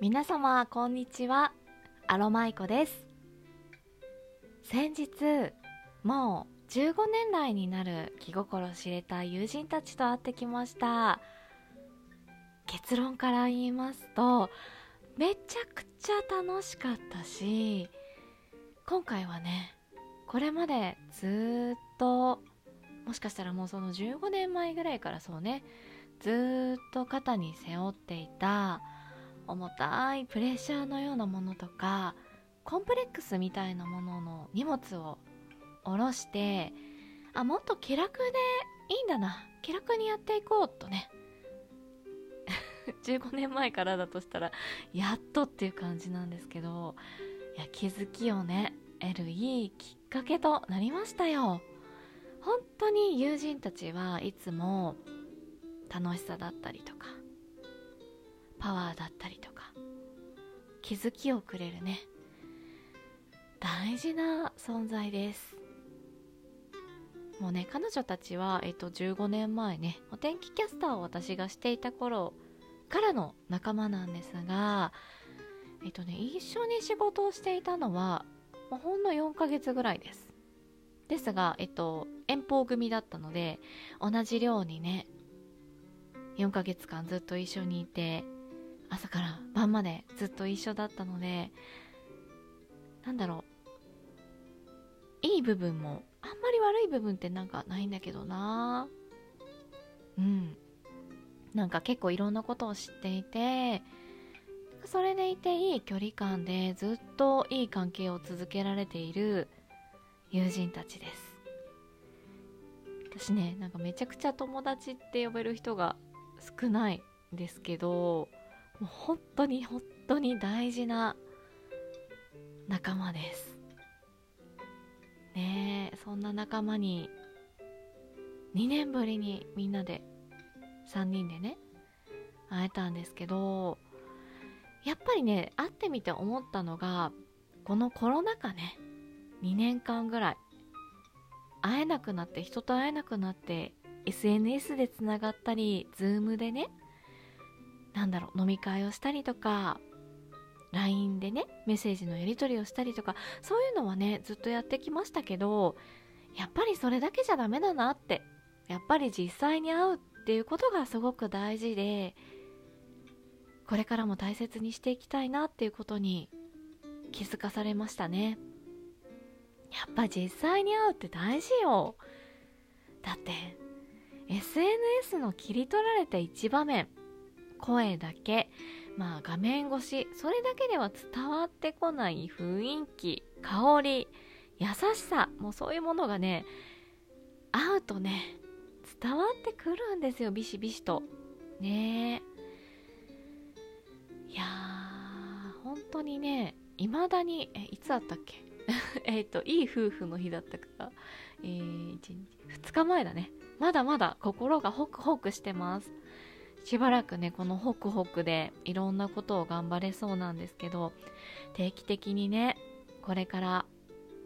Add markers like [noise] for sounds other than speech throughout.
皆様こんにちは。アロマイコです。先日もう15年来になる気心知れた友人たちと会ってきました。結論から言いますとめちゃくちゃ楽しかったし今回はねこれまでずっともしかしたらもうその15年前ぐらいからそうねずっと肩に背負っていた重たいプレッシャーのようなものとかコンプレックスみたいなものの荷物を下ろしてあもっと気楽でいいんだな。気楽にやっていこうとね。[laughs] 15年前からだとしたらやっとっていう感じなんですけどいや気づきをね得るいいきっかけとなりましたよ。本当に友人たちはいつも楽しさだったりとかパワーだったりとか気づきをくれるね。大事な存在です。もうね彼女たちは、えっと、15年前ねお天気キャスターを私がしていた頃からの仲間なんですがえっとね一緒に仕事をしていたのはもうほんの4ヶ月ぐらいです。ですがえっと遠方組だったので同じ寮にね4ヶ月間ずっと一緒にいて朝から晩までずっと一緒だったのでなんだろう。いい部分もあんまり悪い部分ってなんかないんだけどな。うん。なんか結構いろんなことを知っていてそれでいていい距離感でずっといい関係を続けられている友人たちです。私ねなんかめちゃくちゃ友達って呼べる人が少ないんですけどもう本当に本当に大事な仲間です。ねえそんな仲間に2年ぶりにみんなで3人でね会えたんですけどやっぱりね会ってみて思ったのがこのコロナ禍ね2年間ぐらい会えなくなって人と会えなくなって SNS でつながったり Zoom でねなんだろう飲み会をしたりとか LINE でねメッセージのやり取りをしたりとかそういうのはねずっとやってきましたけどやっぱりそれだけじゃダメだなってやっぱり実際に会うっていうことがすごく大事でこれからも大切にしていきたいなっていうことに気づかされましたね。やっぱ実際に会うって大事よ。だって SNS の切り取られた一場面声だけまあ画面越しそれだけでは伝わってこない雰囲気香り優しさもうそういうものがね会うとね伝わってくるんですよビシビシと。ね。いやー本当にね未だにえいつだったっけ？[laughs] えっといい夫婦の日だったか。ら、えー、2日前だね。まだまだ心がホクホクしてます。しばらくねこのホクホクでいろんなことを頑張れそうなんですけど定期的にねこれから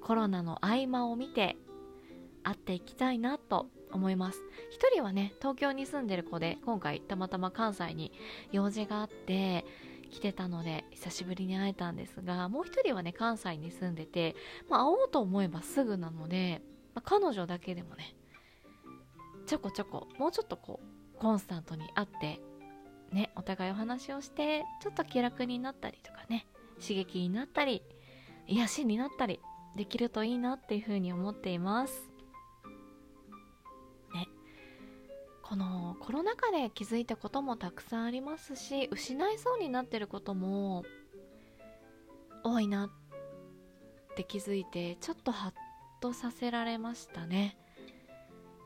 コロナの合間を見て会っていきたいなと思います。一人はね東京に住んでる子で今回たまたま関西に用事があって来てたので久しぶりに会えたんですがもう一人はね関西に住んでて、まあ、会おうと思えばすぐなので、まあ、彼女だけでもねちょこちょこもうちょっとこうコンスタントに会ってねお互いお話をしてちょっと気楽になったりとかね刺激になったり癒しになったりできるといいなっていうふうに思っています。ね。このコロナ禍で気づいたこともたくさんありますし失いそうになってることも多いなって気づいてちょっとハッとさせられましたね。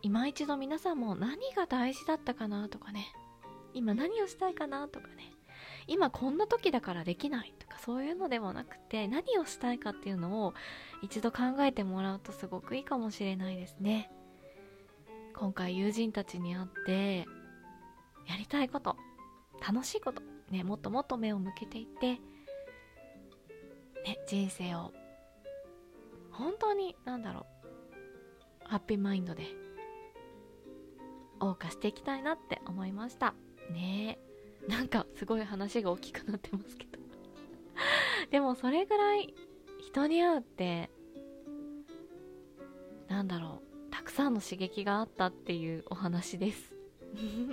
今一度皆さんも何が大事だったかなとかね。今何をしたいかなとかね。今こんな時だからできないとかそういうのでもなくて何をしたいかっていうのを一度考えてもらうとすごくいいかもしれないですね。今回友人たちに会ってやりたいこと楽しいことねもっともっと目を向けていってね人生を本当に何だろう。ハッピーマインドで謳歌していきたいなって思いました。ねなんかすごい話が大きくなってますけど。[laughs] でもそれぐらい人に会うってなんだろう。たくさんの刺激があったっていうお話です。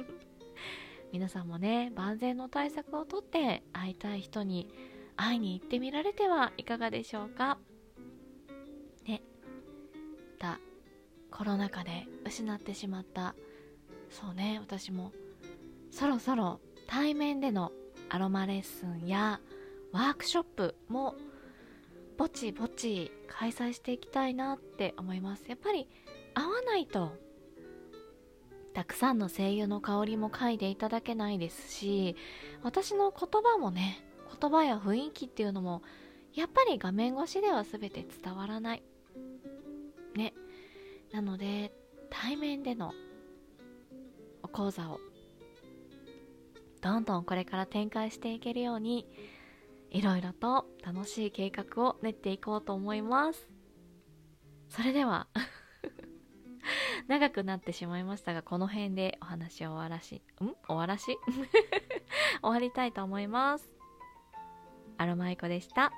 [laughs] 皆さんもね万全の対策をとって会いたい人に会いに行ってみられてはいかがでしょうか。ね。だコロナ禍で失ってしまったそうね私も。そろそろ対面でのアロマレッスンやワークショップもぼちぼち開催していきたいなって思います。やっぱり会わないとたくさんの声優の香りも嗅いでいただけないですし私の言葉もね言葉や雰囲気っていうのもやっぱり画面越しでは全て伝わらない。ね。なので対面での講座を。どんどんこれから展開していけるようにいろいろと楽しい計画を練っていこうと思います。それでは [laughs] 長くなってしまいましたがこの辺でお話を終わらしん？終わらし？[laughs] 終わりたいと思います。アロマイコでした。